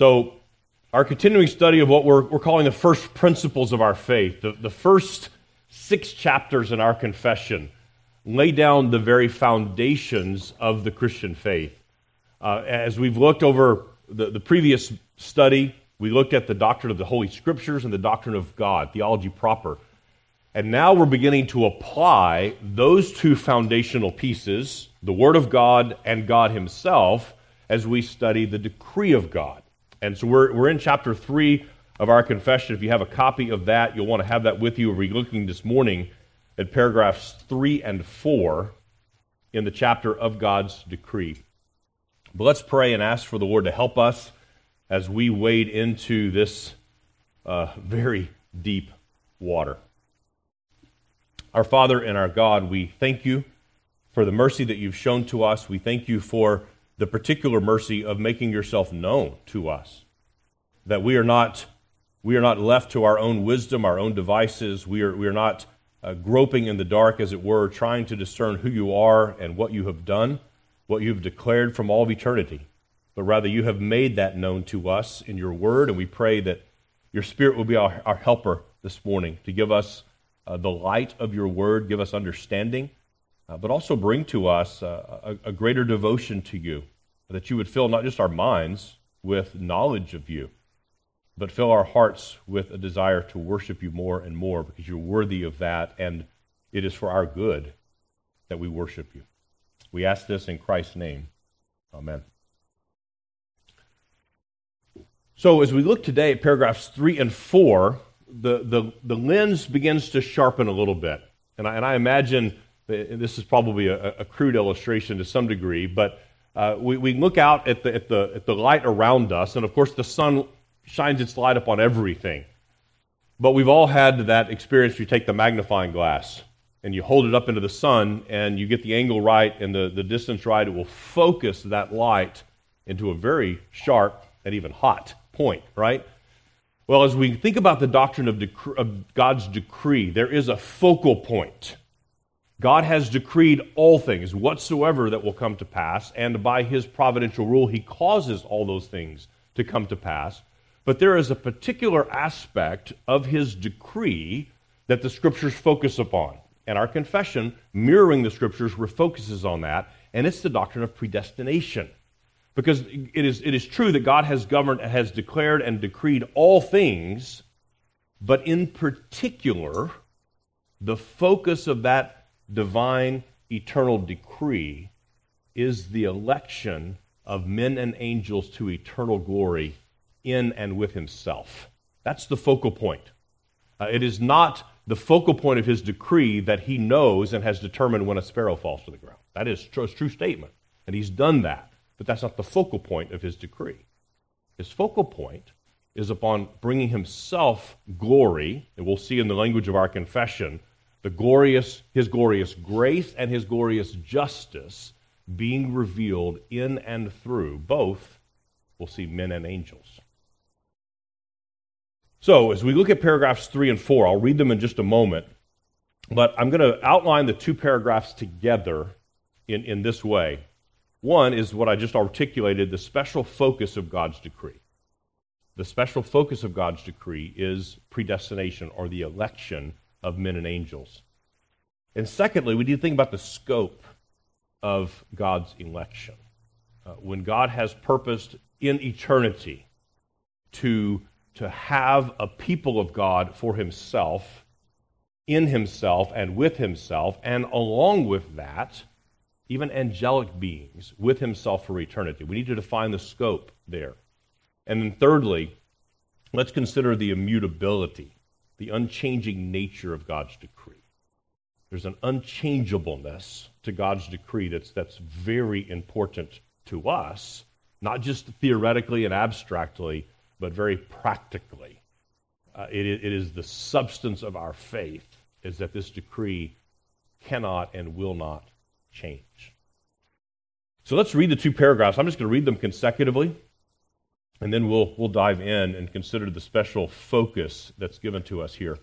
So, our continuing study of what we're, we're calling the first principles of our faith, the, the first six chapters in our confession lay down the very foundations of the Christian faith. Uh, as we've looked over the, the previous study, we looked at the doctrine of the Holy Scriptures and the doctrine of God, theology proper. And now we're beginning to apply those two foundational pieces, the Word of God and God Himself, as we study the decree of God. And so we're, we're in chapter 3 of our confession. If you have a copy of that, you'll want to have that with you. We're looking this morning at paragraphs 3 and 4 in the chapter of God's decree. But let's pray and ask for the Lord to help us as we wade into this uh, very deep water. Our Father and our God, we thank you for the mercy that you've shown to us. We thank you for the particular mercy of making yourself known to us. That we are not, we are not left to our own wisdom, our own devices. We are, we are not uh, groping in the dark, as it were, trying to discern who you are and what you have done, what you have declared from all of eternity. But rather, you have made that known to us in your word, and we pray that your Spirit will be our, our helper this morning to give us uh, the light of your word, give us understanding, uh, but also bring to us uh, a, a greater devotion to you, that you would fill not just our minds with knowledge of you, but fill our hearts with a desire to worship you more and more because you're worthy of that, and it is for our good that we worship you. We ask this in Christ's name. Amen. So, as we look today at paragraphs 3 and 4, the, the, the lens begins to sharpen a little bit. And I, and I imagine this is probably a, a crude illustration to some degree, but uh, we, we look out at the, at, the, at the light around us, and of course, the sun shines its light upon everything. But we've all had that experience. You take the magnifying glass and you hold it up into the sun, and you get the angle right and the, the distance right. It will focus that light into a very sharp and even hot point, right? Well, as we think about the doctrine of, of, God's decree, there is a focal point. God has decreed all things whatsoever that will come to pass, and by his providential rule, he causes all those things to come to pass. But there is a particular aspect of his decree that the scriptures focus upon. And our confession, mirroring the scriptures, refocuses on that, and it's the doctrine of predestination. Because it is, it is true that God has governed, has declared and decreed all things, but in particular, the focus of that divine eternal decree is the election of men and angels to eternal glory in and with himself. That's the focal point. Uh, it is not the focal point of his decree that he knows and has determined when a sparrow falls to the ground. That is a true statement, and he's done that. But that's not the focal point of his decree. His focal point is upon bringing himself glory, and we'll see in the language of our confession, the glorious, his glorious grace and his glorious justice being revealed in and through both, we'll see men and angels. So, as we look at paragraphs three and four, I'll read them in just a moment, but I'm going to outline the two paragraphs together in, in this way. One is what I just articulated the special focus of God's decree. The special focus of God's decree is predestination or the election of men and angels. And secondly, we need to think about the scope of God's election. Uh, when God has purposed in eternity to, to have a people of God for himself, in himself, and with himself, and along with that, even angelic beings, with himself for eternity. We need to define the scope there. And then, thirdly, let's consider the immutability, the unchanging nature of God's decree. There's an unchangeableness to God's decree that's, that's very important to us, not just theoretically and abstractly, but very practically. Uh, it, it is the substance of our faith, is that this decree cannot and will not change. So let's read the two paragraphs. I'm just going to read them consecutively, and then we'll, we'll dive in and consider the special focus that's given to us here.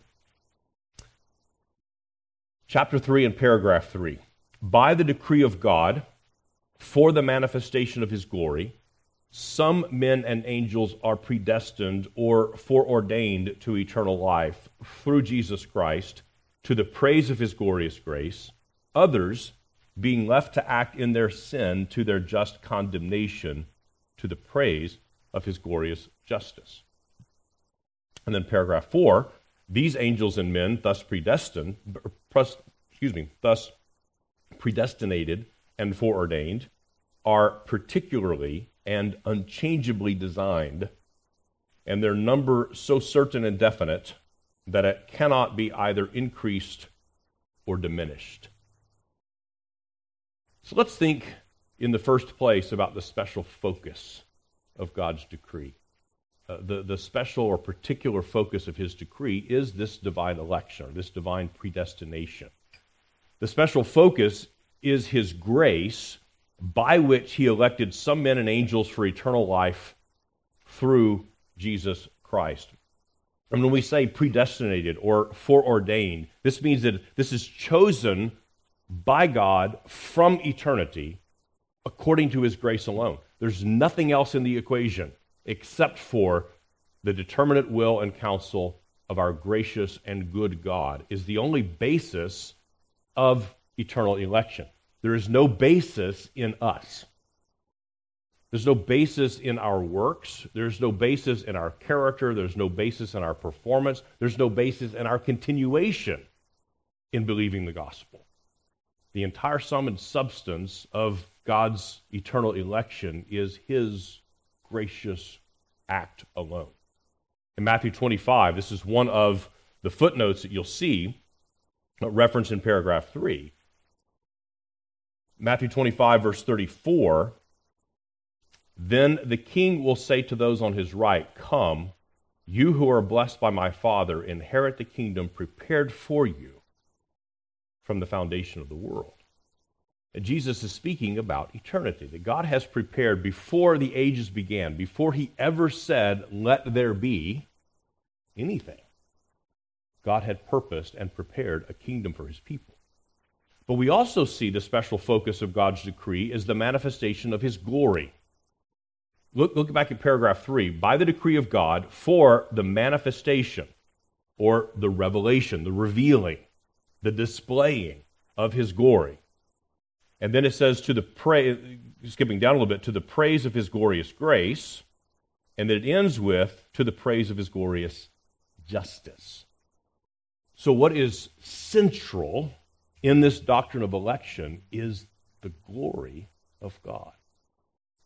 Chapter 3 and paragraph 3. By the decree of God, for the manifestation of his glory, some men and angels are predestined or foreordained to eternal life through Jesus Christ to the praise of his glorious grace, others being left to act in their sin to their just condemnation to the praise of his glorious justice. And then paragraph 4, these angels and men thus predestined, excuse me, thus predestinated and foreordained are particularly and unchangeably designed, and their number so certain and definite that it cannot be either increased or diminished. So let's think in the first place about the special focus of God's decree. Uh, the, the special or particular focus of his decree is this divine election, or this divine predestination. The special focus is his grace by which he elected some men and angels for eternal life through Jesus Christ. And when we say predestinated or foreordained, this means that this is chosen by God from eternity according to his grace alone. There's nothing else in the equation except for the determinate will and counsel of our gracious and good God is the only basis of eternal election. There is no basis in us. There's no basis in our works. There's no basis in our character. There's no basis in our performance. There's no basis in our continuation in believing the gospel. The entire sum and substance of God's eternal election is his gracious act alone. In Matthew 25, this is one of the footnotes that you'll see referenced in paragraph 3. Matthew 25, verse 34 Then the king will say to those on his right, Come, you who are blessed by my Father, inherit the kingdom prepared for you from the foundation of the world. Jesus is speaking about eternity, that God has prepared before the ages began, before he ever said, Let there be anything. God had purposed and prepared a kingdom for his people. But we also see the special focus of God's decree is the manifestation of his glory. Look, look back at paragraph 3. By the decree of God for the manifestation or the revelation, the revealing, the displaying of his glory. And then it says to the praise, skipping down a little bit, to the praise of his glorious grace. And then it ends with to the praise of his glorious justice. So, what is central in this doctrine of election is the glory of God.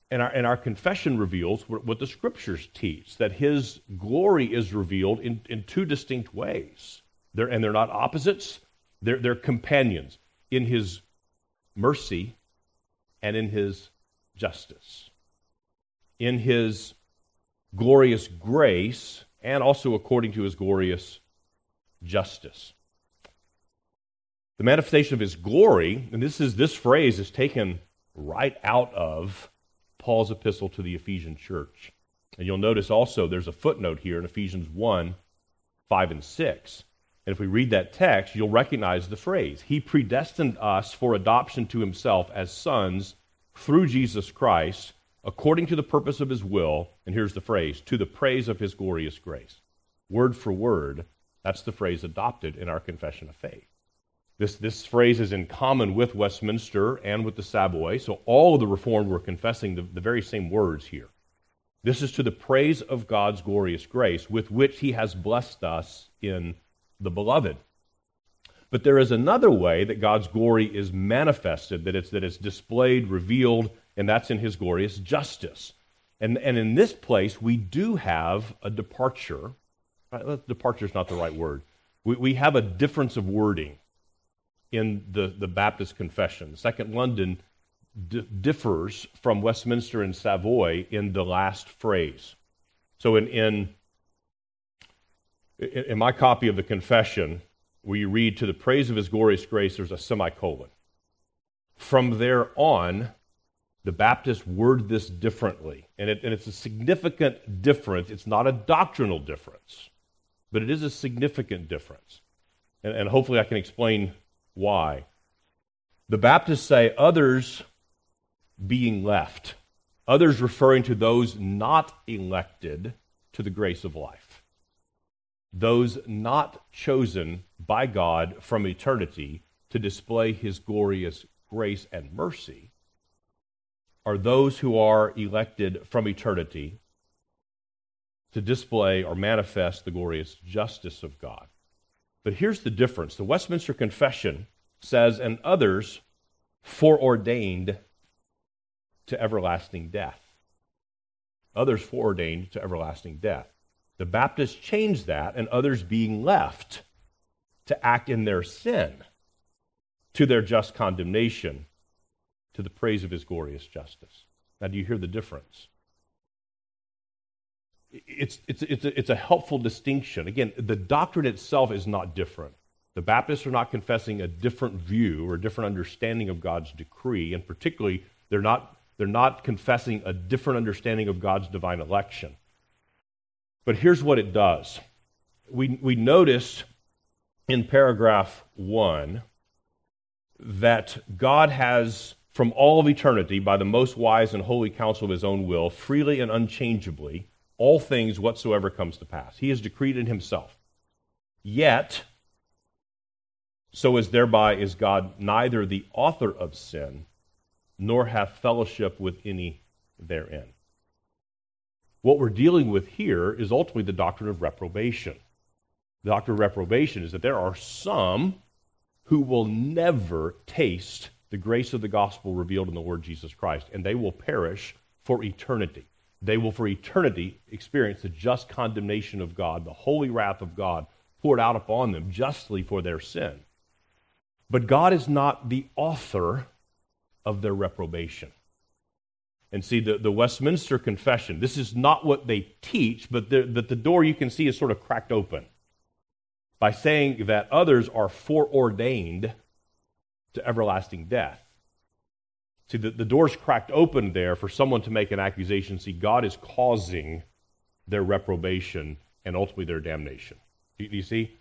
And our, and our confession reveals what, the scriptures teach that his glory is revealed in, in two distinct ways. They're, and they're not opposites, they're, they're companions in his mercy and in his justice. In his glorious grace and also according to his glorious justice the manifestation of his glory, and this is this phrase is taken right out of Paul's epistle to the Ephesian church. And you'll notice also there's a footnote here in Ephesians 1 5 and 6. And if we read that text, you'll recognize the phrase He predestined us for adoption to Himself as sons through Jesus Christ, according to the purpose of His will. And here's the phrase to the praise of His glorious grace. Word for word, that's the phrase adopted in our confession of faith. This, this phrase is in common with Westminster and with the Savoy, so all of the Reformed were confessing the, the very same words here. This is to the praise of God's glorious grace with which He has blessed us in the Beloved. But there is another way that God's glory is manifested, that it's, that it's displayed, revealed, and that's in His glorious justice. And, and in this place, we do have a departure. Uh, right? Departure is not the right word. We, we have a difference of wording in the, the Baptist Confession. Second London d- differs from Westminster and Savoy in the last phrase. So in, in, in my copy of the Confession, where you read to the praise of his glorious grace, there's a semicolon. From there on, the Baptists word this differently. And, it, and it's a significant difference. It's not a doctrinal difference, but it is a significant difference. And, and hopefully I can explain why? The Baptists say others being left. others referring to those not elected to the grace of life, those not chosen by God from eternity to display his glorious grace and mercy, are those who are elected from eternity to display or manifest the glorious justice of God. But here's the difference the Westminster Confession says, and others foreordained to everlasting death. Others foreordained to everlasting death. The Baptists changed that, and others being left to act in their sin to their just condemnation to the praise of his glorious justice. Now, do you hear the difference? It's, it's, it's, a, it's a helpful distinction. Again, the doctrine itself is not different. The Baptists are not confessing a different view or a different understanding of God's decree, and particularly, they're not, they're not confessing a different understanding of God's divine election. But here's what it does we, we notice in paragraph one that God has, from all of eternity, by the most wise and holy counsel of his own will, freely and unchangeably, all things whatsoever comes to pass. He has decreed it himself. Yet, so as thereby is God neither the author of sin, nor hath fellowship with any therein. What we're dealing with here is ultimately the doctrine of reprobation. The doctrine of reprobation is that there are some who will never taste the grace of the gospel revealed in the Lord Jesus Christ, and they will perish for eternity. They will for eternity experience the just condemnation of God, the holy wrath of God poured out upon them justly for their sin. But God is not the author of their reprobation. And see, the, the Westminster Confession, this is not what they teach, but the, but the door you can see is sort of cracked open by saying that others are foreordained to everlasting death. See, the, the door's cracked open there for someone to make an accusation. See, God is causing their reprobation and ultimately their damnation. Do you see?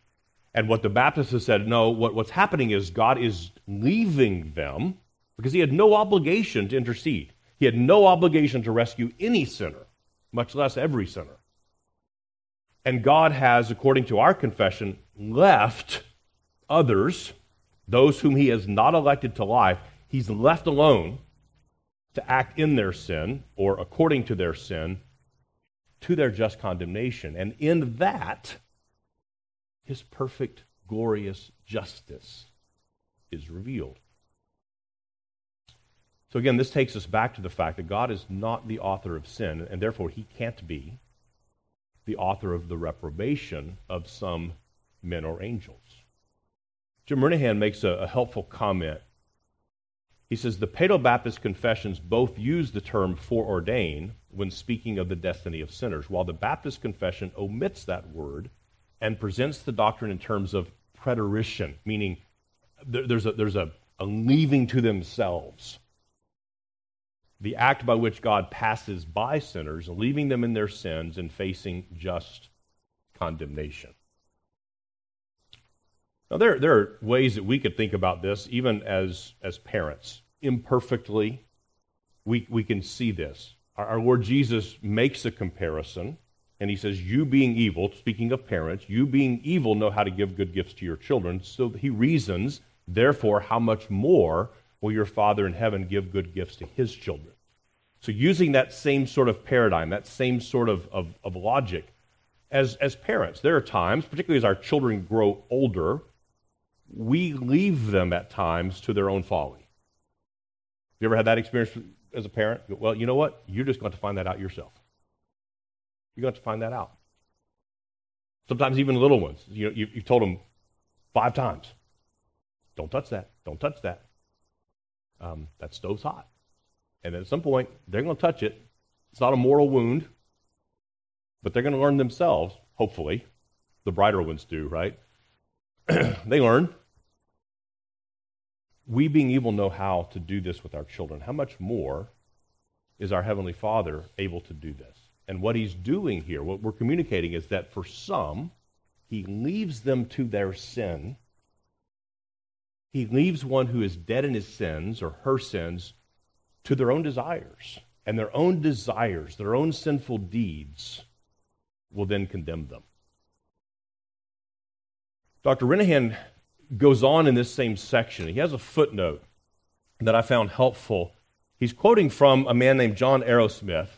And what the Baptists have said, no, what, what's happening is God is leaving them because he had no obligation to intercede. He had no obligation to rescue any sinner, much less every sinner. And God has, according to our confession, left others, those whom he has not elected to life, he's left alone to act in their sin or according to their sin to their just condemnation. And in that, his perfect, glorious justice is revealed. So, again, this takes us back to the fact that God is not the author of sin, and therefore he can't be the author of the reprobation of some men or angels. Jim Renihan makes a, a helpful comment. He says the Paedo-Baptist confessions both use the term foreordain when speaking of the destiny of sinners, while the Baptist confession omits that word and presents the doctrine in terms of preterition, meaning there's a, there's a, a leaving to themselves. The act by which God passes by sinners, leaving them in their sins and facing just condemnation. Now, there, there are ways that we could think about this, even as, as parents. Imperfectly, we, we can see this. Our, our Lord Jesus makes a comparison and he says, You being evil, speaking of parents, you being evil know how to give good gifts to your children. So he reasons, therefore, how much more will your Father in heaven give good gifts to his children? So, using that same sort of paradigm, that same sort of, of, of logic, as, as parents, there are times, particularly as our children grow older, we leave them at times to their own folly. You ever had that experience as a parent? Well, you know what? You're just going to find that out yourself. You're going to find that out. Sometimes even little ones. You know, you, you told them five times, don't touch that, don't touch that. Um, that stove's hot. And at some point, they're going to touch it. It's not a mortal wound, but they're going to learn themselves, hopefully. The brighter ones do, right? they learn. We, being evil, know how to do this with our children. How much more is our Heavenly Father able to do this? And what he's doing here, what we're communicating, is that for some, he leaves them to their sin. He leaves one who is dead in his sins or her sins to their own desires. and their own desires, their own sinful deeds, will then condemn them. Dr. Renihan goes on in this same section. He has a footnote that I found helpful. He's quoting from a man named John Arrowsmith.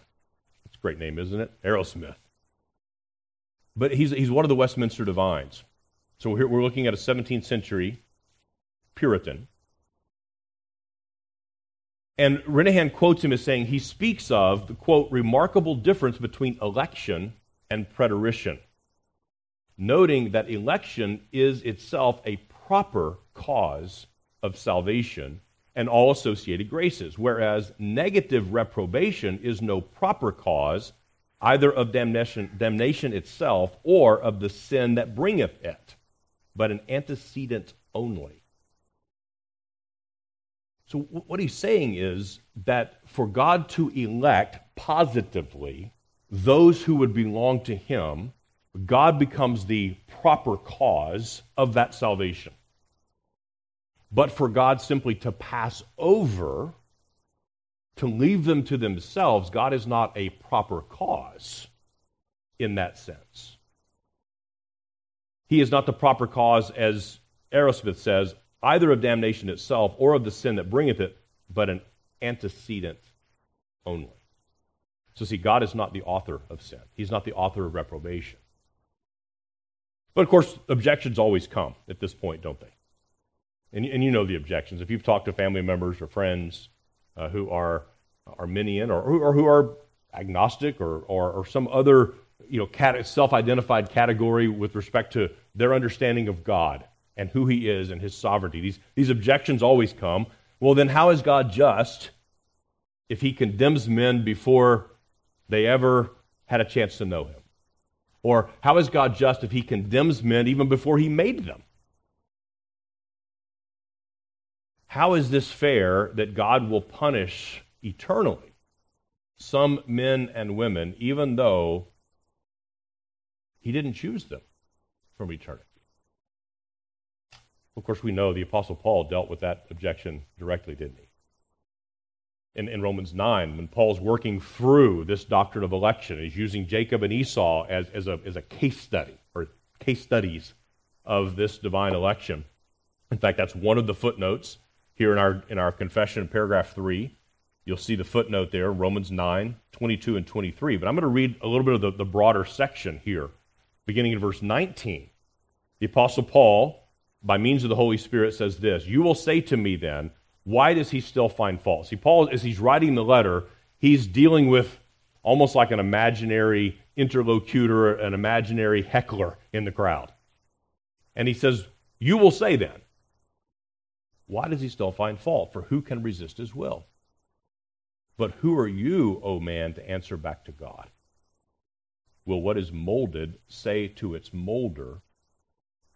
That's a great name, isn't it? Arrowsmith. But he's, he's one of the Westminster divines. So here we're looking at a 17th century Puritan. And Renihan quotes him as saying he speaks of the quote, remarkable difference between election and preterition, noting that election is itself a proper cause of salvation and all associated graces, whereas negative reprobation is no proper cause either of damnation, damnation itself or of the sin that bringeth it, but an antecedent only. So, what he's saying is that for God to elect positively those who would belong to him, God becomes the proper cause of that salvation. But for God simply to pass over, to leave them to themselves, God is not a proper cause in that sense. He is not the proper cause, as Arrowsmith says, either of damnation itself or of the sin that bringeth it, but an antecedent only. So, see, God is not the author of sin, He's not the author of reprobation. But of course, objections always come at this point, don't they? And, and you know the objections. If you've talked to family members or friends uh, who are Arminian or, or who are agnostic or, or, or some other you know, self identified category with respect to their understanding of God, and who he is and his sovereignty. These, these objections always come. Well, then, how is God just if he condemns men before they ever had a chance to know him? Or how is God just if he condemns men even before he made them? How is this fair that God will punish eternally some men and women even though he didn't choose them from eternity? Of course, we know the Apostle Paul dealt with that objection directly, didn't he? In, in Romans 9, when Paul's working through this doctrine of election, he's using Jacob and Esau as, as, a, as a case study, or case studies of this divine election. In fact, that's one of the footnotes here in our, in our confession, paragraph 3. You'll see the footnote there, Romans 9, 22 and 23. But I'm going to read a little bit of the, the broader section here, beginning in verse 19. The Apostle Paul by means of the Holy Spirit, says this You will say to me then, why does he still find fault? See, Paul, as he's writing the letter, he's dealing with almost like an imaginary interlocutor, an imaginary heckler in the crowd. And he says, You will say then, why does he still find fault? For who can resist his will? But who are you, O man, to answer back to God? Will what is molded say to its molder,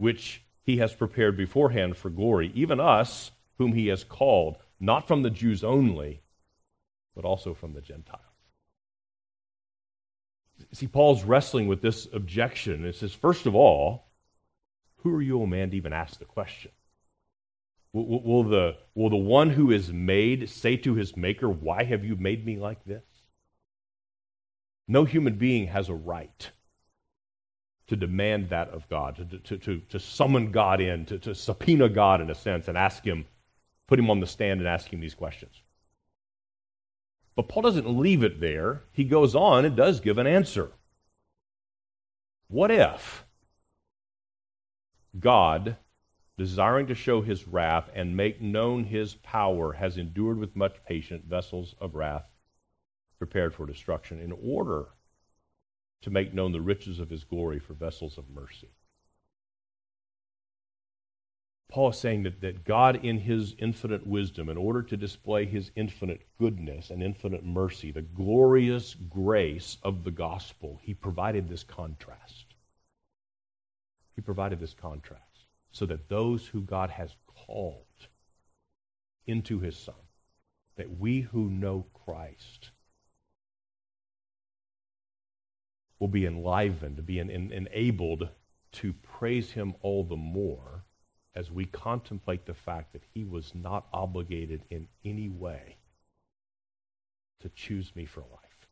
Which he has prepared beforehand for glory, even us, whom he has called, not from the Jews only, but also from the Gentiles. See, Paul's wrestling with this objection. It says, first of all, who are you, O man, to even ask the question? Will, will, the, will the one who is made say to his maker, Why have you made me like this? No human being has a right to demand that of God, to, to, to, summon God in, to, to subpoena God in a sense, and ask Him, put Him on the stand and ask Him these questions. But Paul doesn't leave it there. He goes on and does give an answer. What if God, desiring to show his wrath and make known his power, has endured with much patience vessels of wrath prepared for destruction in order to make known the riches of his glory for vessels of mercy. Paul is saying that, that God, in his infinite wisdom, in order to display his infinite goodness and infinite mercy, the glorious grace of the gospel, he provided this contrast. He provided this contrast so that those who God has called into his Son, that we who know Christ will be enlivened, be enabled to praise him all the more as we contemplate the fact that he was not obligated in any way to choose me for life.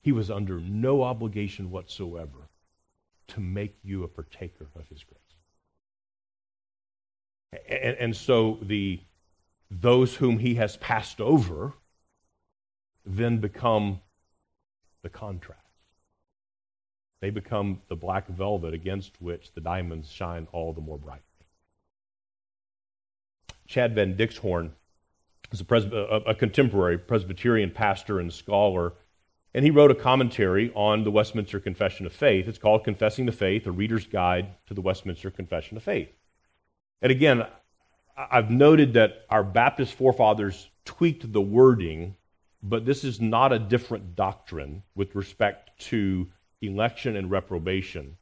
He was under no obligation whatsoever to make you a partaker of his grace. And, and, so the those whom he has passed over then become the contrast. They become the black velvet against which the diamonds shine all the more brightly. Chad Van Dixhoorn is a, Presby- a, contemporary Presbyterian pastor and scholar, and he wrote a commentary on the Westminster Confession of Faith. It's called Confessing the Faith, a reader's guide to the Westminster Confession of Faith. And again, I've noted that our Baptist forefathers tweaked the wording, but this is not a different doctrine with respect to election and reprobation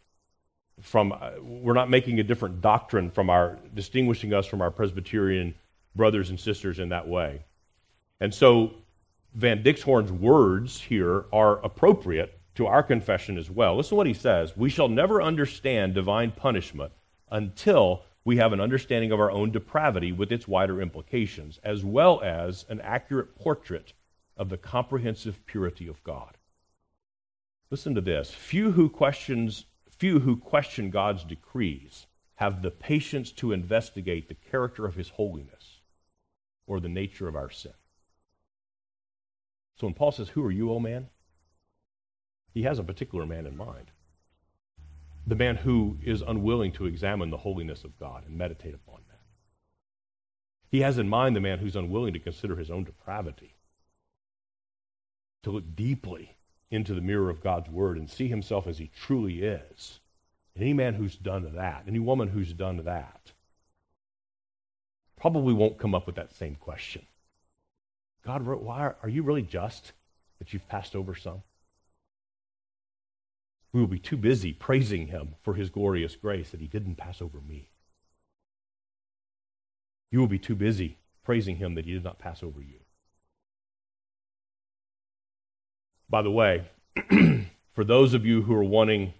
from uh, we're not making a different doctrine from our distinguishing us from our presbyterian brothers and sisters in that way. And so van Dixhoorn's words here are appropriate to our confession as well. Listen to what he says. We shall never understand divine punishment until we have an understanding of our own depravity with its wider implications as well as an accurate portrait of the comprehensive purity of god Listen to this. Few who questions few who question God's decrees have the patience to investigate the character of his holiness or the nature of our sin. So when Paul says, Who are you, O man? He has a particular man in mind. The man who is unwilling to examine the holiness of God and meditate upon that. He has in mind the man who's unwilling to consider his own depravity, to look deeply into the mirror of God's word and see himself as he truly is. Any man who's done that, any woman who's done that, probably won't come up with that same question. God, why are, are you really just that you've passed over some? We will be too busy praising him for his glorious grace that he didn't pass over me. You will be too busy praising him that he did not pass over you. By the way, for those of you who are wanting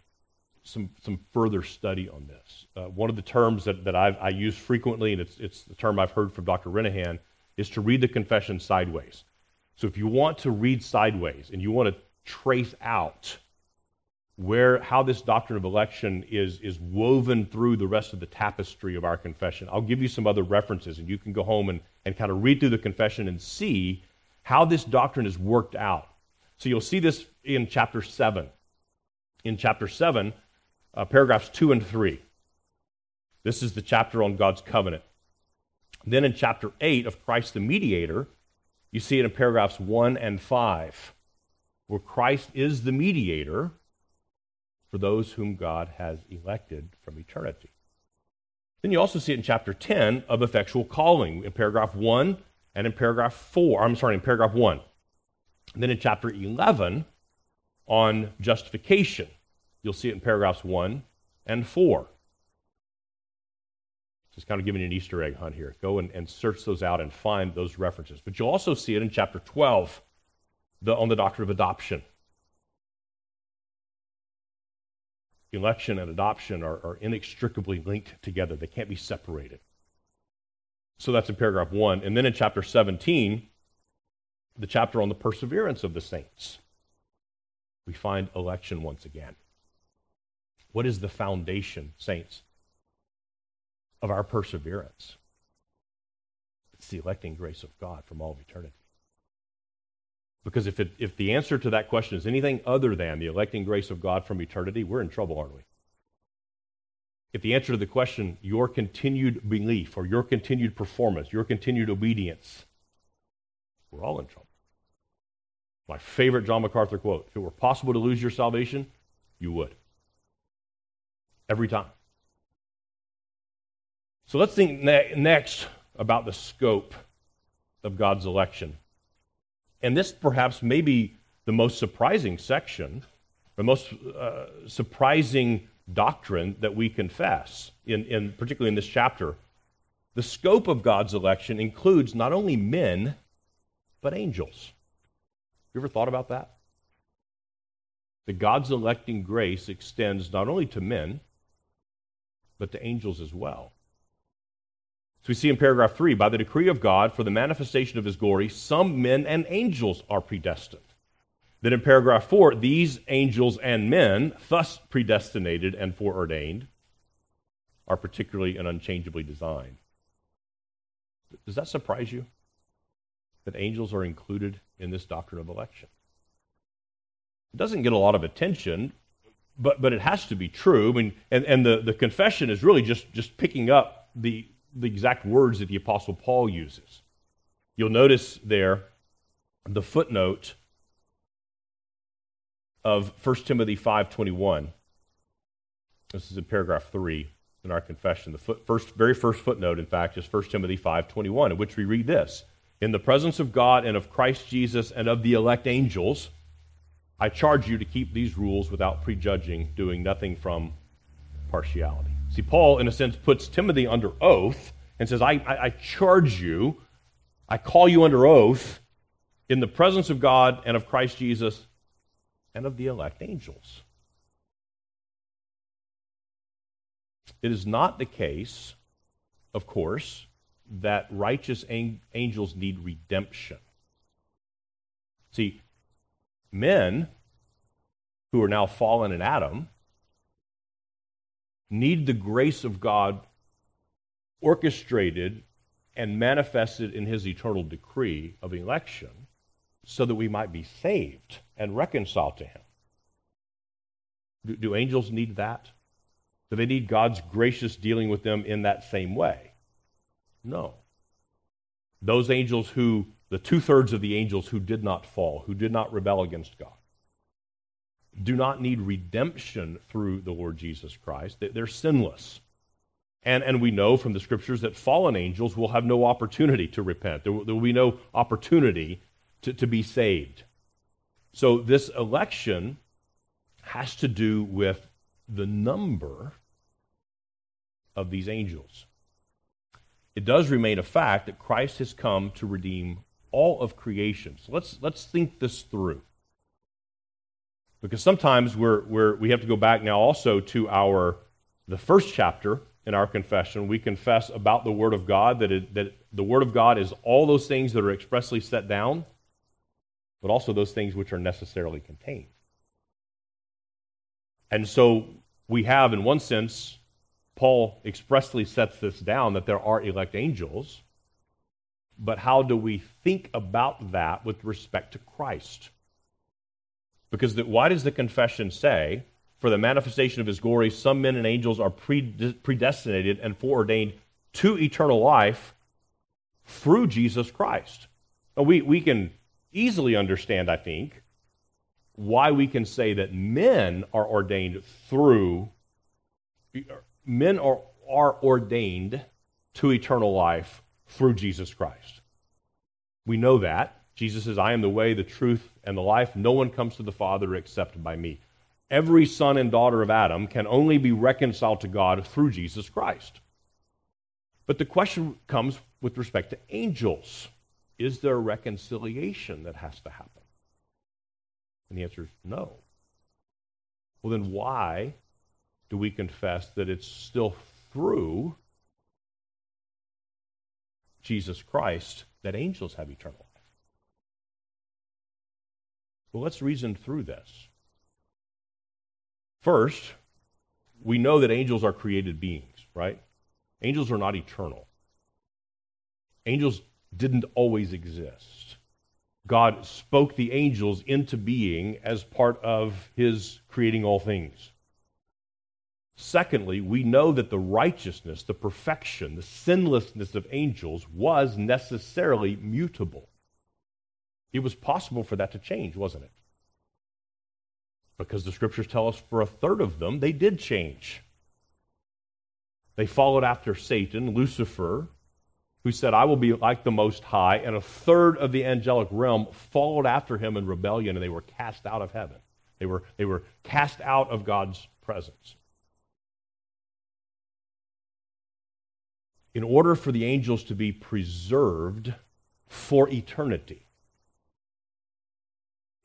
some, some further study on this, uh, one of the terms that, that I've, i use frequently, and it's, it's the term I've heard from Dr. Renihan, is to read the confession sideways. So if you want to read sideways and you want to trace out where how this doctrine of election is is woven through the rest of the tapestry of our confession. I'll give you some other references and you can go home and, and kind of read through the confession and see how this doctrine is worked out so you'll see this in chapter 7. In chapter 7, uh, paragraphs 2 and 3. This is the chapter on God's covenant. Then in chapter 8 of Christ the mediator, you see it in paragraphs 1 and 5, where Christ is the mediator for those whom God has elected from eternity. Then you also see it in chapter 10 of effectual calling, in paragraph 1 and in paragraph 4. I'm sorry, in paragraph 1. And then in chapter 11, on justification, you'll see it in paragraphs 1 and 4. Just kind of giving you an Easter egg hunt here. Go and, and search those out and find those references. But you'll also see it in chapter 12 the, on the doctrine of adoption. Election and adoption are, are inextricably linked together, they can't be separated. So that's in paragraph 1. And then in chapter 17, the chapter on the perseverance of the saints, we find election once again. What is the foundation, saints, of our perseverance? It's the electing grace of God from all of eternity. Because if, it, if the answer to that question is anything other than the electing grace of God from eternity, we're in trouble, aren't we? If the answer to the question, your continued belief or your continued performance, your continued obedience, we're all in trouble. My favorite John MacArthur quote if it were possible to lose your salvation, you would. Every time. So let's think ne- next about the scope of God's election. And this perhaps may be the most surprising section, the most uh, surprising doctrine that we confess, in, in, particularly in this chapter. The scope of God's election includes not only men, but angels. You ever thought about that? That God's electing grace extends not only to men, but to angels as well. So we see in paragraph 3 by the decree of God, for the manifestation of his glory, some men and angels are predestined. Then in paragraph 4, these angels and men, thus predestinated and foreordained, are particularly and unchangeably designed. Does that surprise you? That angels are included in this doctrine of election? It doesn't get a lot of attention, but, but it has to be true. I mean, and, and the, the confession is really just, just picking up the, the exact words that the Apostle Paul uses. You'll notice there the footnote of 1 Timothy 5.21. This is in paragraph 3 in our confession. The foot, first, very first footnote, in fact, is 1 Timothy 5.21, in which we read this. In the presence of God and of Christ Jesus and of the elect angels, I charge you to keep these rules without prejudging, doing nothing from partiality. See, Paul, in a sense, puts Timothy under oath and says, I, I, I charge you, I call you under oath in the presence of God and of Christ Jesus and of the elect angels. It is not the case, of course, that righteous angels need redemption. See, men who are now fallen in Adam need the grace of God orchestrated and manifested in his eternal decree of election so that we might be saved and reconciled to him. Do, do, angels need that? Do they need God's gracious dealing with them in that same way? No. Those angels who, the two thirds of the angels who did not fall, who did not rebel against God, do not need redemption through the Lord Jesus Christ. They're sinless. And, and we know from the scriptures that fallen angels will have no opportunity to repent. There will, there will be no opportunity to, to be saved. So this election has to do with the number of these angels. It does remain a fact that Christ has come to redeem all of creation. So let's, let's think this through. Because sometimes we're, we're, we have to go back now also to our the first chapter in our confession. We confess about the Word of God, that, it, that the Word of God is all those things that are expressly set down, but also those things which are necessarily contained. And so we have, in one sense, Paul expressly sets this down that there are elect angels, but how do we think about that with respect to Christ? Because the, why does the confession say, for the manifestation of his glory, some men and angels are predestinated and foreordained to eternal life through Jesus Christ? Now, we, we can easily understand, I think, why we can say that men are ordained through, men are, are ordained to eternal life through Jesus Christ. We know that. Jesus says, I am the way, the truth, and the life. No one comes to the Father except by me. Every son and daughter of Adam can only be reconciled to God through Jesus Christ. But the question comes with respect to angels Is there reconciliation that has to happen? And the answer is no. Well, then why do we confess that it's still through Jesus Christ that angels have eternal life? Well, let's reason through this. First, we know that angels are created beings, right? Angels are not eternal. Angels didn't always exist. God spoke the angels into being as part of his creating all things. Secondly, we know that the righteousness, the perfection, the sinlessness of angels was necessarily mutable. It was possible for that to change, wasn't it? Because the scriptures tell us for a third of them, they did change. They followed after Satan, Lucifer, who said, I will be like the Most High, and a third of the angelic realm followed after him in rebellion, and they were cast out of heaven. They were, they were cast out of God's presence. In order for the angels to be preserved for eternity,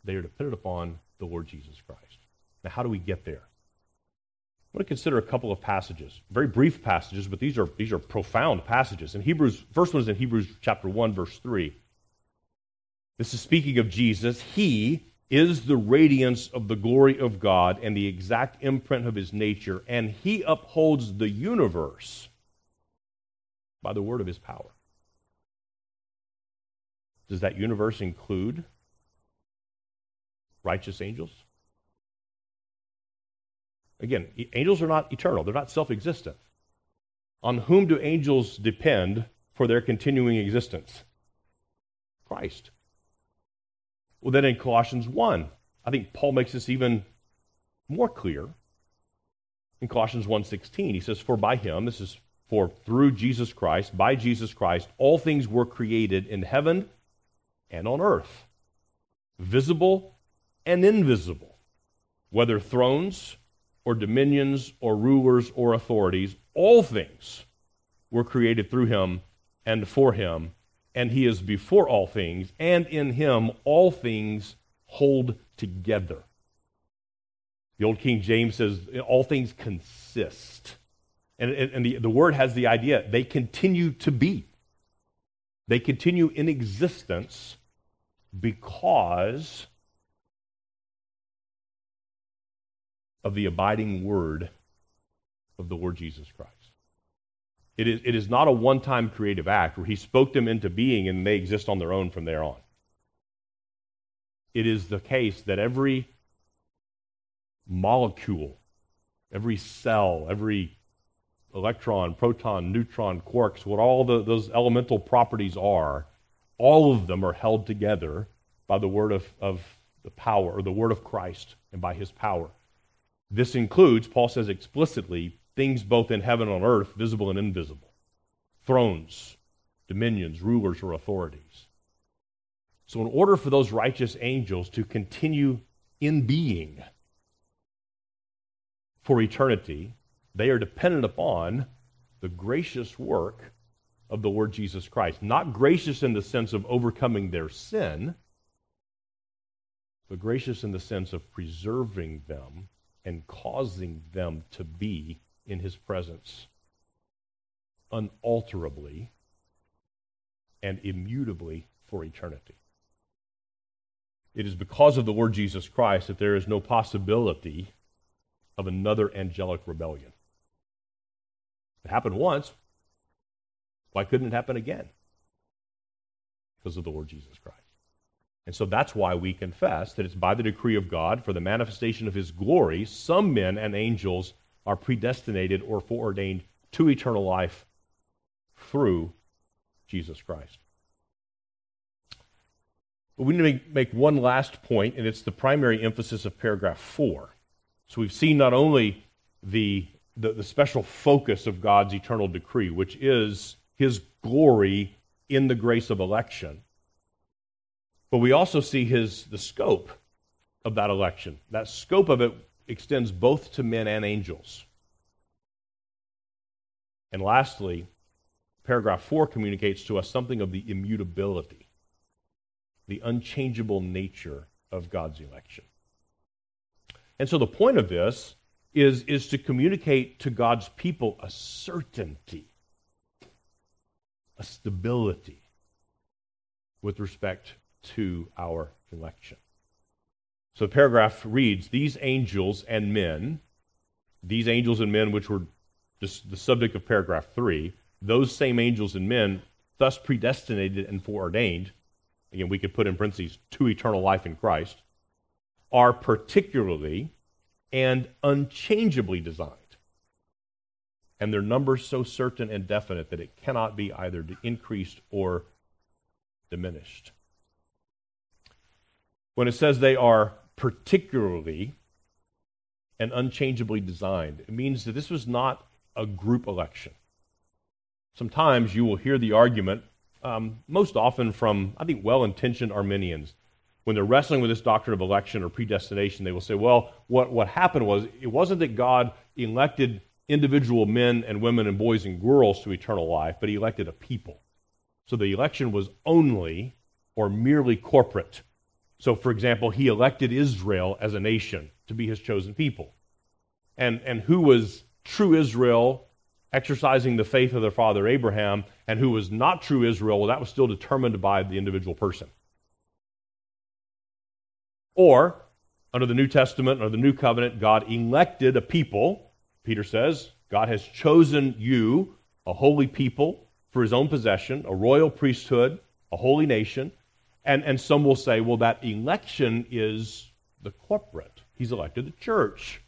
they are dependent upon the Lord Jesus Christ. Now, how do we get there? I want to consider a couple of passages, very brief passages, but these are, these are profound passages. In Hebrews, first one is in Hebrews chapter 1, verse 3. This is speaking of Jesus. He is the radiance of the glory of God and the exact imprint of his nature, and he upholds the universe by the word of his power. Does that universe include righteous angels? Again, angels are not eternal, they're not self existent. On whom do angels depend for their continuing existence? Christ. Well, then in Colossians 1, I think Paul makes this even more clear. In Colossians 1:16, he says, "For by him, this is for through Jesus Christ, by Jesus Christ, all things were created in heaven and on earth, visible and invisible, whether thrones or dominions or rulers or authorities, all things were created through him and for him, and he is before all things, and in him all things hold together. The Old King James says all things consist. And, and the, the word has the idea they continue to be. They continue in existence because of the abiding word of the Lord Jesus Christ. It is, it is not a one time creative act where he spoke them into being and they exist on their own from there on. It is the case that every molecule, every cell, every electron, proton, neutron, quarks, what all the, those elemental properties are, all of them are held together by the word of, of the power, or the word of Christ, and by his power. This includes, Paul says explicitly, things both in heaven and on earth, visible and invisible thrones, dominions, rulers, or authorities. So, in order for those righteous angels to continue in being for eternity, they are dependent upon the gracious work of the Lord Jesus Christ. Not gracious in the sense of overcoming their sin, but gracious in the sense of preserving them and causing them to be in his presence unalterably and immutably for eternity. It is because of the Lord Jesus Christ that there is no possibility of another angelic rebellion. It happened once. Why couldn't it happen again? Because of the Lord Jesus Christ. And so that's why we confess that it's by the decree of God for the manifestation of his glory, some men and angels are predestinated or foreordained to eternal life through Jesus Christ. But we need to make one last point, and it's the primary emphasis of paragraph four. So we've seen not only the, the, the special focus of God's eternal decree, which is his glory in the grace of election but we also see his the scope of that election. That scope of it extends both to men and angels. And lastly, paragraph 4 communicates to us something of the immutability, the unchangeable nature of God's election. And so the point of this is, is to communicate to God's people a certainty, a stability with respect to our election. So the paragraph reads These angels and men, these angels and men, which were the subject of paragraph 3, those same angels and men, thus predestinated and foreordained, again, we could put in parentheses, to eternal life in Christ, are particularly and unchangeably designed. And their numbers so certain and definite that it cannot be either increased or diminished when it says they are particularly and unchangeably designed. It means that this was not a group election. Sometimes you will hear the argument, um, most often from, I think, well intentioned Arminians. When they're wrestling with this doctrine of election or predestination, they will say, well, what, what happened was it wasn't that God elected individual men and women and boys and girls to eternal life, but he elected a people. So the election was only or merely corporate. So, for example, he elected Israel as a nation to be his chosen people. And, and who was true Israel, exercising the faith of their father Abraham, and who was not true Israel, well, that was still determined by the individual person. Or, under the New Testament or the New Covenant, God elected a people. Peter says, God has chosen you, a holy people, for his own possession, a royal priesthood, a holy nation. And, and some will say, well, that election is the corporate. He's elected the church.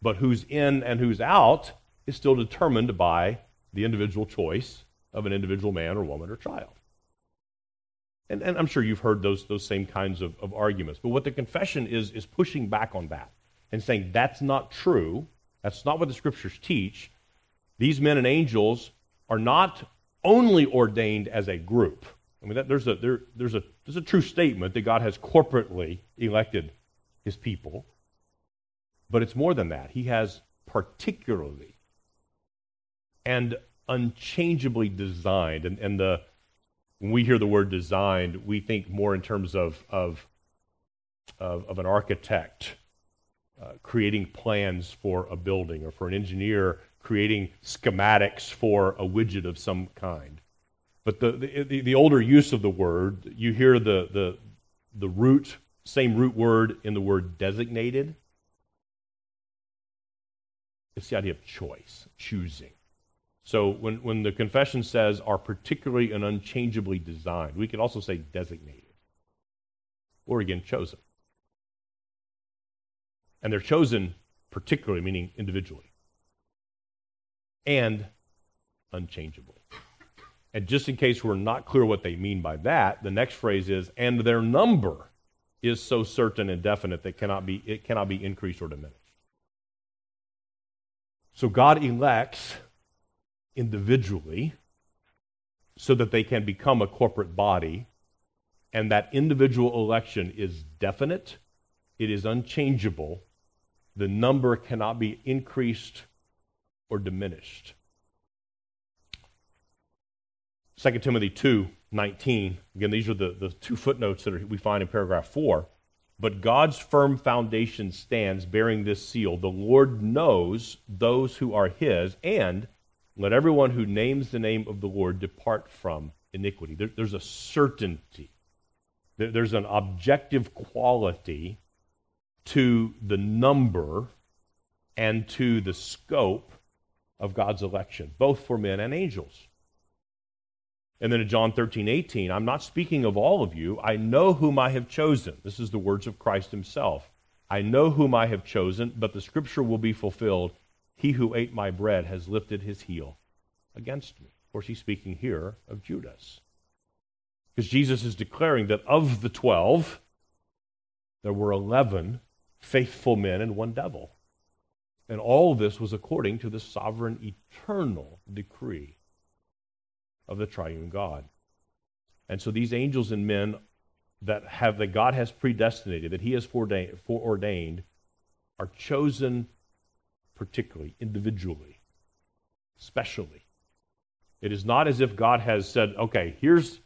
But who's in and who's out is still determined by the individual choice of an individual man or woman or child. And, and I'm sure you've heard those, those same kinds of, of arguments. But what the confession is, is pushing back on that and saying that's not true. That's not what the scriptures teach. These men and angels are not only ordained as a group. I mean, that, there's, a, there, there's, a, there's a true statement that God has corporately elected his people. But it's more than that. He has particularly and unchangeably designed. And, and the, when we hear the word designed, we think more in terms of, of, of, of an architect uh, creating plans for a building or for an engineer creating schematics for a widget of some kind. But the, the, the older use of the word, you hear the, the, the root, same root word in the word designated. It's the idea of choice, choosing. So when, when the confession says are particularly and unchangeably designed, we could also say designated. Or again, chosen. And they're chosen particularly, meaning individually. And unchangeably. And just in case we're not clear what they mean by that, the next phrase is, and their number is so certain and definite that cannot be, it cannot be increased or diminished. So God elects individually so that they can become a corporate body, and that individual election is definite, it is unchangeable, the number cannot be increased or diminished. 2 Timothy 2 19. Again, these are the, the two footnotes that are, we find in paragraph 4. But God's firm foundation stands bearing this seal The Lord knows those who are his, and let everyone who names the name of the Lord depart from iniquity. There, there's a certainty, there, there's an objective quality to the number and to the scope of God's election, both for men and angels. And then in John 13, 18, I'm not speaking of all of you. I know whom I have chosen. This is the words of Christ himself. I know whom I have chosen, but the scripture will be fulfilled. He who ate my bread has lifted his heel against me. Of course, he's speaking here of Judas. Because Jesus is declaring that of the 12, there were 11 faithful men and one devil. And all this was according to the sovereign, eternal decree of the triune God. And so these angels and men that have that God has predestinated, that He has foreordained, are chosen particularly, individually, specially. It is not as if God has said, okay, here's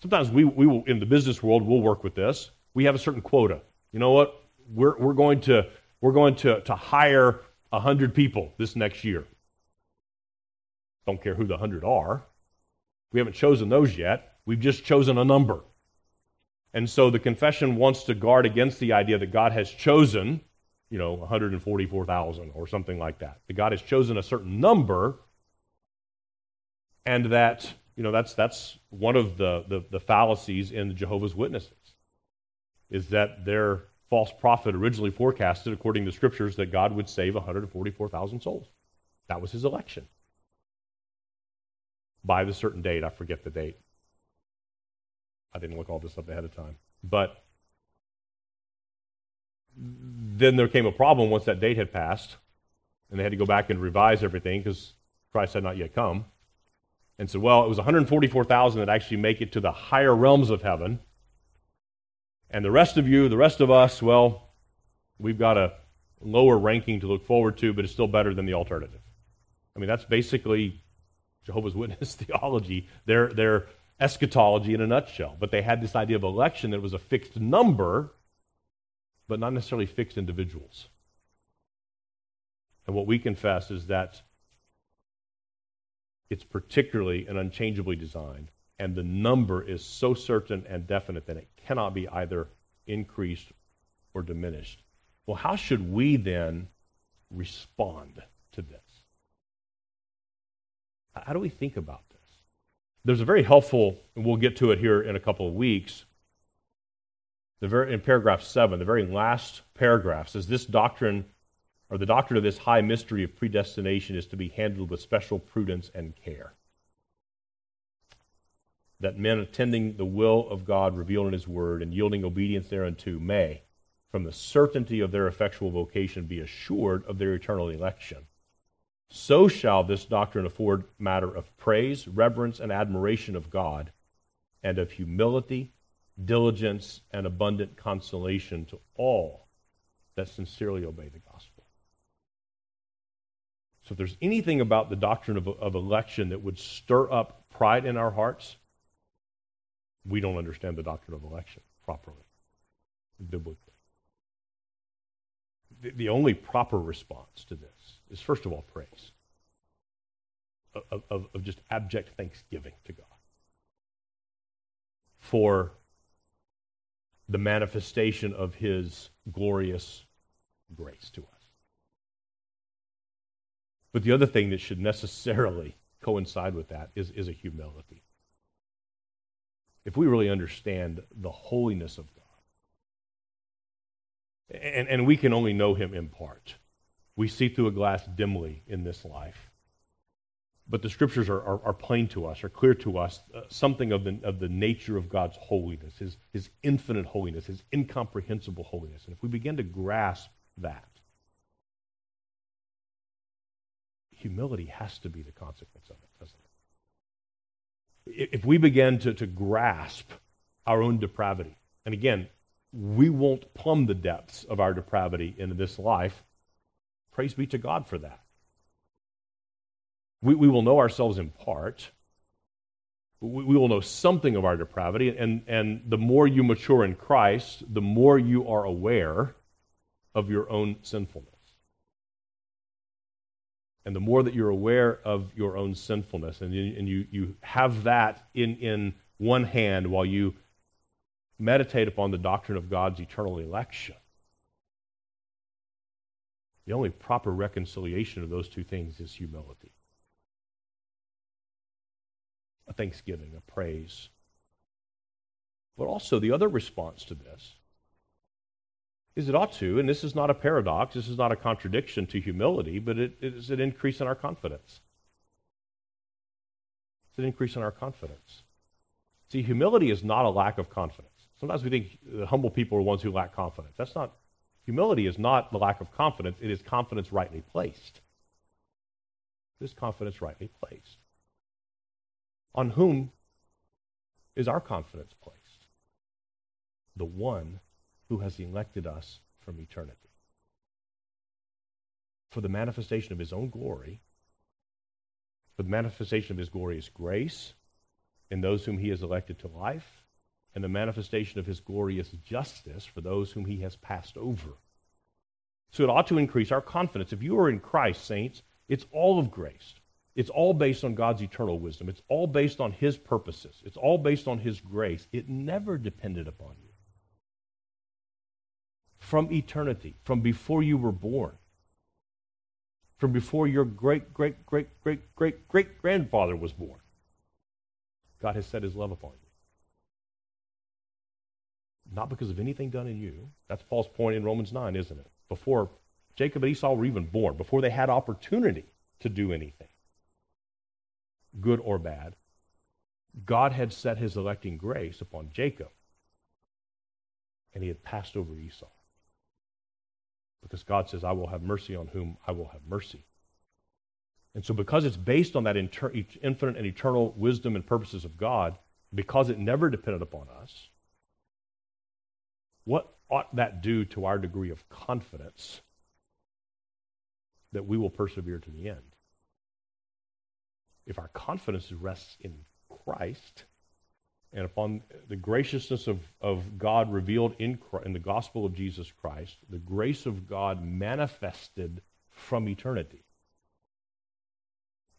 sometimes we, we will in the business world we'll work with this. We have a certain quota. You know what? We're, we're going to we're going to, to hire hundred people this next year. Don't care who the hundred are. We haven't chosen those yet. We've just chosen a number. And so the confession wants to guard against the idea that God has chosen, you know, 144,000 or something like that. That God has chosen a certain number and that, you know, that's, that's one of the, the, the fallacies in the Jehovah's Witnesses is that their false prophet originally forecasted, according to scriptures, that God would save 144,000 souls. That was his election by the certain date. I forget the date. I didn't look all this up ahead of time. But then there came a problem once that date had passed, And they had to go back and revise everything because Christ had not yet come. And said, well, it was 144,000 that actually make it to the higher realms of heaven. And the rest of you, the rest of us, well, we've got a lower ranking to look forward to, but it's still better than the alternative. I mean, that's basically Jehovah's Witness theology, their, their eschatology in a nutshell. But they had this idea of election that was a fixed number, but not necessarily fixed individuals. And what we confess is that it's particularly and unchangeably designed, and the number is so certain and definite that it cannot be either increased or diminished. Well, how should we then respond to this? How do we think about this? There's a very helpful, and we'll get to it here in a couple of weeks. The very, in paragraph 7, the very last paragraph says this doctrine, or the doctrine of this high mystery of predestination, is to be handled with special prudence and care. That men attending the will of God revealed in His Word and yielding obedience thereunto may, from the certainty of their effectual vocation, be assured of their eternal election so shall this doctrine afford matter of praise, reverence, and admiration of God, and of humility, diligence, and abundant consolation to all that sincerely obey the gospel. So, if there's anything about the doctrine of, of election that would stir up pride in our hearts, we don't understand the doctrine of election properly, biblically. The, the only proper response to this is first of all praise, of, of, of just abject thanksgiving to God for the manifestation of his glorious grace to us. But the other thing that should necessarily coincide with that is, is a humility. If we really understand the holiness of God, and, and we can only know him in part we see through a glass dimly in this life. But the scriptures are, are, are plain to us, are clear to us, uh, something of the, of the nature of God's holiness, his, his infinite holiness, his incomprehensible holiness. And if we begin to grasp that, humility has to be the consequence of it, doesn't it? If we begin to, to grasp our own depravity, and again, we won't plumb the depths of our depravity in this life Praise be to God for that. We, we will know ourselves in part. We, we will know something of our depravity, and, and the more you mature in Christ, the more you are aware of your own sinfulness. And the more that you're aware of your own sinfulness, and, you, and you, you have that in, in one hand while you meditate upon the doctrine of God's eternal election, the only proper reconciliation of those two things is humility a thanksgiving, a praise. But also, the other response to this is it ought to, and this is not a paradox, this is not a contradiction to humility, but it, it is an increase in our confidence. It's an increase in our confidence. See, humility is not a lack of confidence. Sometimes we think humble people are ones who lack confidence. That's not Humility is not the lack of confidence, it is confidence rightly placed. It is confidence rightly placed. On whom is our confidence placed? The one who has elected us from eternity. For the manifestation of his own glory, for the manifestation of his glorious grace in those whom he has elected to life, and the manifestation of his glorious justice for those whom he has passed over. So it ought to increase our confidence. If you are in Christ, saints, it's all of grace. It's all based on God's eternal wisdom. It's all based on his purposes. It's all based on his grace. It never depended upon you. From eternity, from before you were born, from before your great, great, great, great, great, great grandfather was born, God has set his love upon you not because of anything done in you. That's Paul's point in Romans 9, isn't it? Before Jacob and Esau were even born, before they had opportunity to do anything, good or bad, God had set his electing grace upon Jacob, and he had passed over Esau. Because God says, I will have mercy on whom I will have mercy. And so, because it's based on that inter- infinite and eternal wisdom and purposes of God, because it never depended upon us, what ought that do to our degree of confidence that we will persevere to the end? If our confidence rests in Christ and upon the graciousness of, of God revealed in, in the gospel of Jesus Christ, the grace of God manifested from eternity,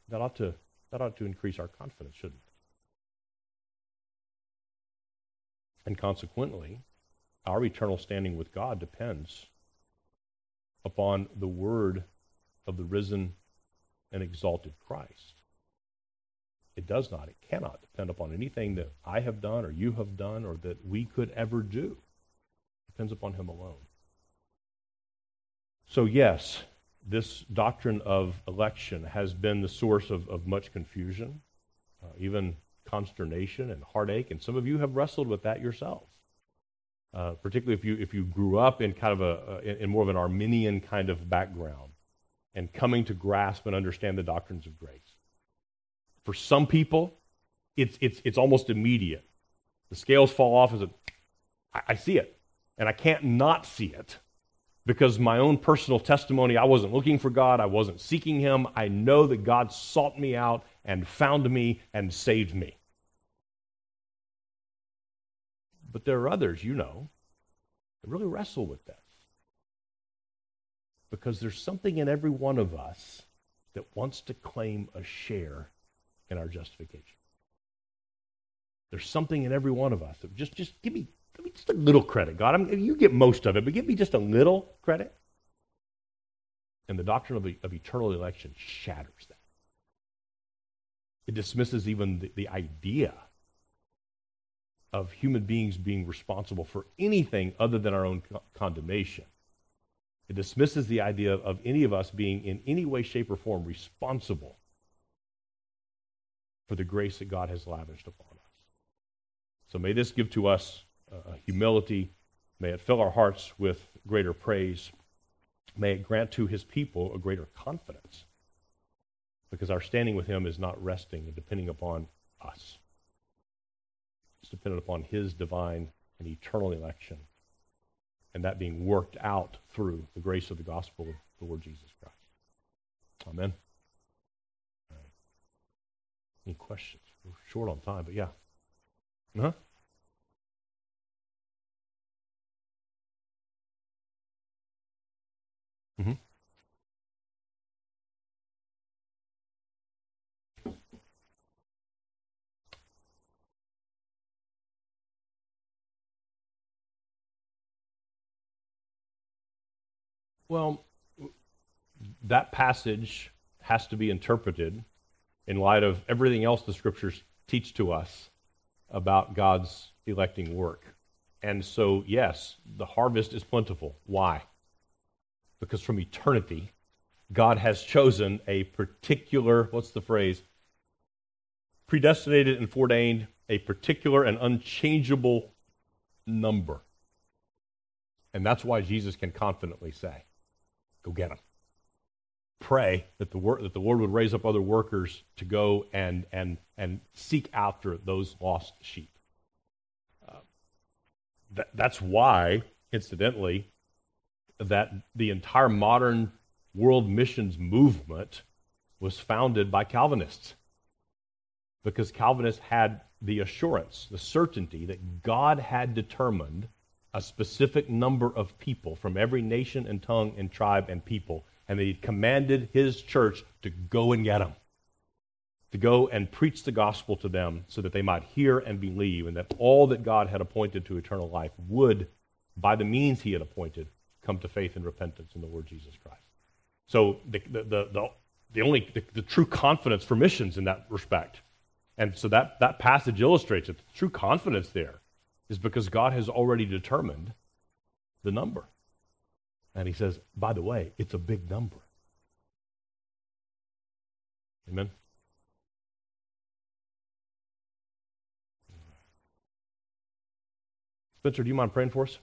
that ought to, that ought to increase our confidence, shouldn't it? And consequently, our eternal standing with God depends upon the word of the risen and exalted Christ. It does not, it cannot depend upon anything that I have done or you have done or that we could ever do. It depends upon Him alone. So, yes, this doctrine of election has been the source of, of much confusion, uh, even consternation and heartache, and some of you have wrestled with that yourselves uh, particularly if you if you grew up in kind of a in, in more of an Arminian kind of background, and coming to grasp and understand the doctrines of grace. For some people, it's it's it's almost immediate. The scales fall off as a I, I see it, and I can't not see it because my own personal testimony, I wasn't looking for God, I wasn't seeking Him. I know that God sought me out and found me and saved me. But there are others, you know, that really wrestle with this. Because there's something in every one of us that wants to claim a share in our justification. There's something in every one of us just, just give me, give me just a little credit. God, I'm, you get most of it, but give me just a little credit. And the doctrine of, of eternal election shatters that. It dismisses even the, the idea of human beings being responsible for anything other than our own condemnation. It dismisses the idea of any of us being in any way, shape, or form responsible for the grace that God has lavished upon us. So may this give to us uh, humility. May it fill our hearts with greater praise. May it grant to his people a greater confidence because our standing with him is not resting and depending upon us. It's dependent upon his divine and eternal election, and that being worked out through the grace of the gospel of the Lord Jesus Christ. Amen. Any questions? We're short on time, but yeah. Huh? Mm-hmm. Well, that passage has to be interpreted in light of everything else the scriptures teach to us about God's electing work. And so, yes, the harvest is plentiful. Why? Because from eternity, God has chosen a particular, what's the phrase? Predestinated and foreordained a particular and unchangeable number. And that's why Jesus can confidently say, Go get them. Pray that the, wor- that the Lord would raise up other workers to go and, and, and seek after those lost sheep. Uh, that, that's why, incidentally, that the entire modern world missions movement was founded by Calvinists. Because Calvinists had the assurance, the certainty that God had determined a specific number of people from every nation and tongue and tribe and people, and he commanded his church to go and get them, to go and preach the gospel to them so that they might hear and believe, and that all that God had appointed to eternal life would, by the means he had appointed, come to faith and repentance in the Lord Jesus Christ. So the, the, the, the, the only the, the true confidence for missions in that respect. And so that, that passage illustrates it. The true confidence there is because God has already determined the number. And he says, by the way, it's a big number. Amen? Spencer, do you mind praying for us?